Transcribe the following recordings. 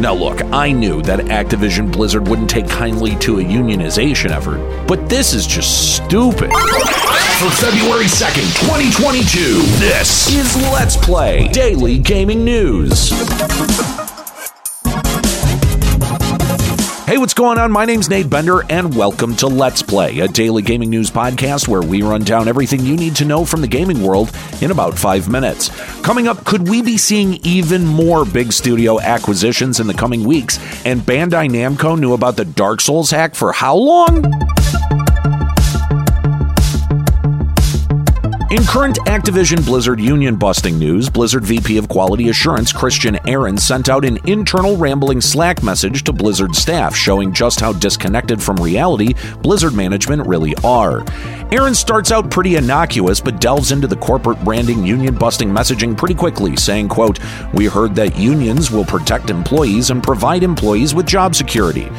Now, look, I knew that Activision Blizzard wouldn't take kindly to a unionization effort, but this is just stupid. For February 2nd, 2022, this Is Let's Play Daily Gaming News. Hey, what's going on? My name's Nate Bender, and welcome to Let's Play, a daily gaming news podcast where we run down everything you need to know from the gaming world in about five minutes. Coming up, could we be seeing even more big studio acquisitions in the coming weeks? And Bandai Namco knew about the Dark Souls hack for how long? In current Activision Blizzard union busting news, Blizzard VP of Quality Assurance Christian Arends sent out an internal rambling Slack message to Blizzard staff showing just how disconnected from reality Blizzard management really are. Arends starts out pretty innocuous but delves into the corporate branding union busting messaging pretty quickly, saying, quote, "We heard that unions will protect employees and provide employees with job security."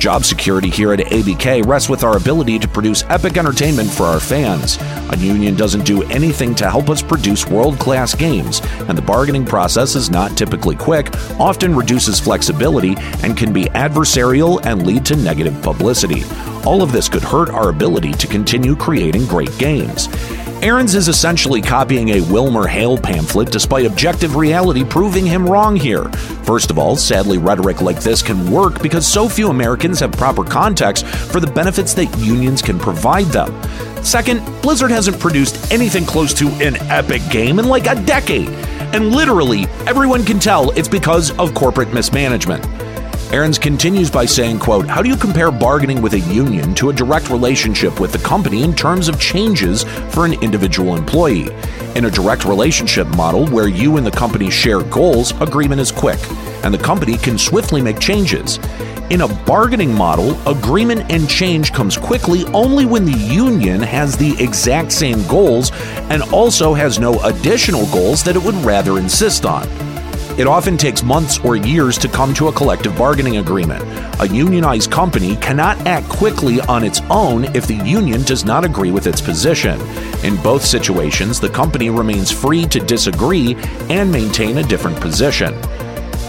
Job security here at ABK rests with our ability to produce epic entertainment for our fans. A union doesn't do anything to help us produce world class games, and the bargaining process is not typically quick, often reduces flexibility, and can be adversarial and lead to negative publicity. All of this could hurt our ability to continue creating great games. Arends is essentially copying a WilmerHale pamphlet despite objective reality proving him wrong here. First of all, sadly, rhetoric like this can work because so few Americans have proper context for the benefits that unions can provide them. Second, Blizzard hasn't produced anything close to an epic game in like a decade. And literally, everyone can tell it's because of corporate mismanagement. Arends continues by saying, quote, How do you compare bargaining with a union to a direct relationship with the company in terms of changes for an individual employee? In a direct relationship model where you and the company share goals, agreement is quick, and the company can swiftly make changes. In a bargaining model, agreement and change comes quickly only when the union has the exact same goals and also has no additional goals that it would rather insist on. It often takes months or years to come to a collective bargaining agreement. A unionized company cannot act quickly on its own if the union does not agree with its position. In both situations, the company remains free to disagree and maintain a different position.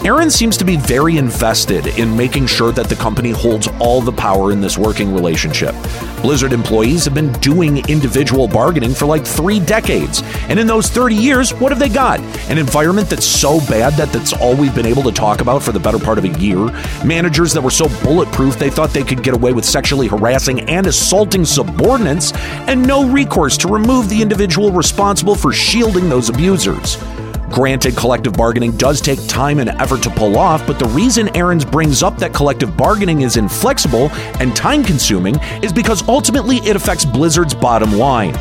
Arends seems to be very invested in making sure that the company holds all the power in this working relationship. Blizzard employees have been doing individual bargaining for like three decades. And in those 30 years, what have they got? An environment that's so bad that that's all we've been able to talk about for the better part of a year. Managers that were so bulletproof they thought they could get away with sexually harassing and assaulting subordinates, and no recourse to remove the individual responsible for shielding those abusers. Granted, collective bargaining does take time and effort to pull off, but the reason Arends brings up that collective bargaining is inflexible and time consuming is because ultimately it affects Blizzard's bottom line.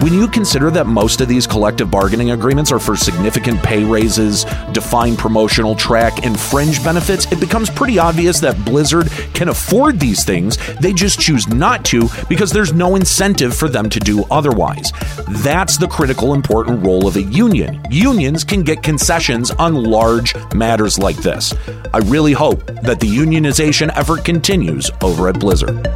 When you consider that most of these collective bargaining agreements are for significant pay raises, defined promotional track, and fringe benefits, it becomes pretty obvious that Blizzard can afford these things. They just choose not to because there's no incentive for them to do otherwise. That's the critical, important role of a union. Unions can get concessions on large matters like this. I really hope that the unionization effort continues over at Blizzard.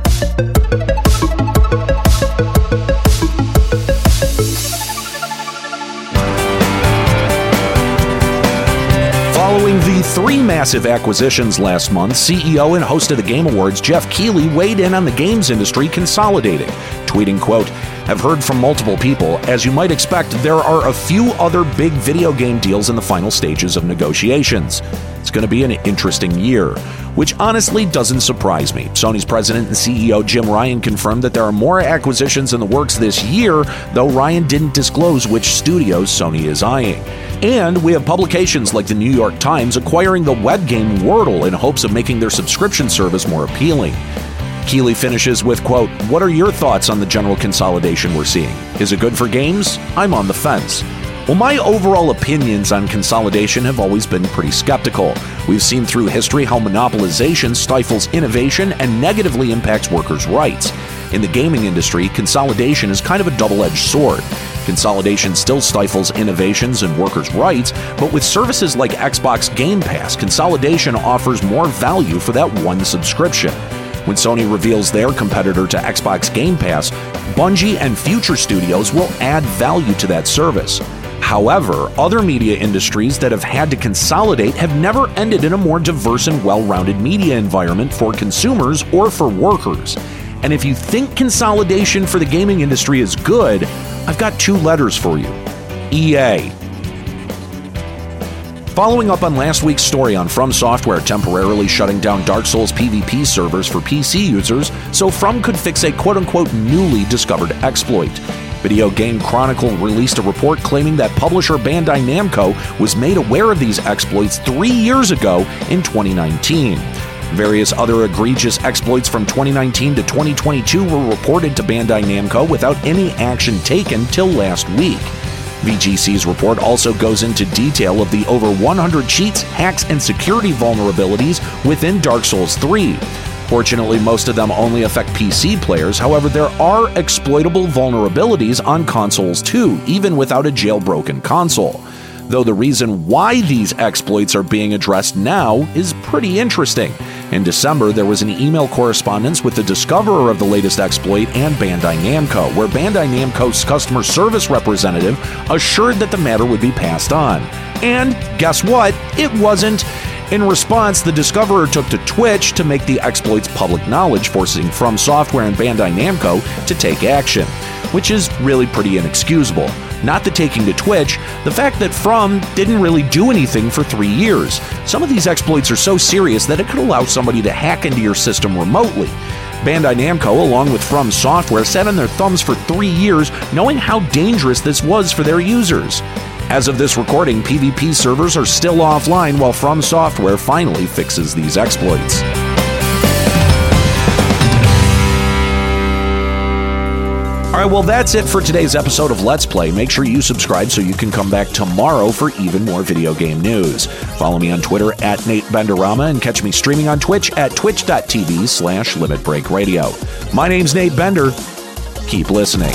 Following the three massive acquisitions last month, CEO and host of the Game Awards, Jeff Keighley, weighed in on the games industry consolidating, tweeting, quote, I've heard from multiple people. As you might expect, there are a few other big video game deals in the final stages of negotiations. It's going to be an interesting year, which honestly doesn't surprise me. Sony's president and CEO Jim Ryan confirmed that there are more acquisitions in the works this year, though Ryan didn't disclose which studios Sony is eyeing. And we have publications like the New York Times acquiring the web game Wordle in hopes of making their subscription service more appealing. Keighley finishes with, quote, What are your thoughts on the general consolidation we're seeing? Is it good for games? I'm on the fence. Well, my overall opinions on consolidation have always been pretty skeptical. We've seen through history how monopolization stifles innovation and negatively impacts workers' rights. In the gaming industry, consolidation is kind of a double edged sword. Consolidation still stifles innovations and workers' rights, but with services like Xbox Game Pass, consolidation offers more value for that one subscription. When Sony reveals their competitor to Xbox Game Pass, Bungie and future studios will add value to that service. However, other media industries that have had to consolidate have never ended in a more diverse and well rounded media environment for consumers or for workers. And if you think consolidation for the gaming industry is good, I've got two letters for you EA. Following up on last week's story on From Software temporarily shutting down Dark Souls PvP servers for PC users so From could fix a quote unquote newly discovered exploit. Video Game Chronicle released a report claiming that publisher Bandai Namco was made aware of these exploits three years ago in 2019. Various other egregious exploits from 2019 to 2022 were reported to Bandai Namco without any action taken till last week. VGC's report also goes into detail of the over 100 cheats, hacks, and security vulnerabilities within Dark Souls 3. Fortunately, most of them only affect PC players. However, there are exploitable vulnerabilities on consoles too, even without a jailbroken console. Though the reason why these exploits are being addressed now is pretty interesting. In December, there was an email correspondence with the discoverer of the latest exploit and Bandai Namco, where Bandai Namco's customer service representative assured that the matter would be passed on. And guess what? It wasn't. In response, the discoverer took to Twitch to make the exploits public knowledge, forcing From Software and Bandai Namco to take action, which is really pretty inexcusable. Not the taking to Twitch, the fact that From didn't really do anything for three years. Some of these exploits are so serious that it could allow somebody to hack into your system remotely. Bandai Namco, along with From Software, sat on their thumbs for three years knowing how dangerous this was for their users. As of this recording, PvP servers are still offline while From Software finally fixes these exploits. All right, well, that's it for today's episode of Let's Play. Make sure you subscribe so you can come back tomorrow for even more video game news. Follow me on Twitter at Nate Benderama and catch me streaming on Twitch at twitch.tv slash Limit Break Radio. My name's Nate Bender. Keep listening.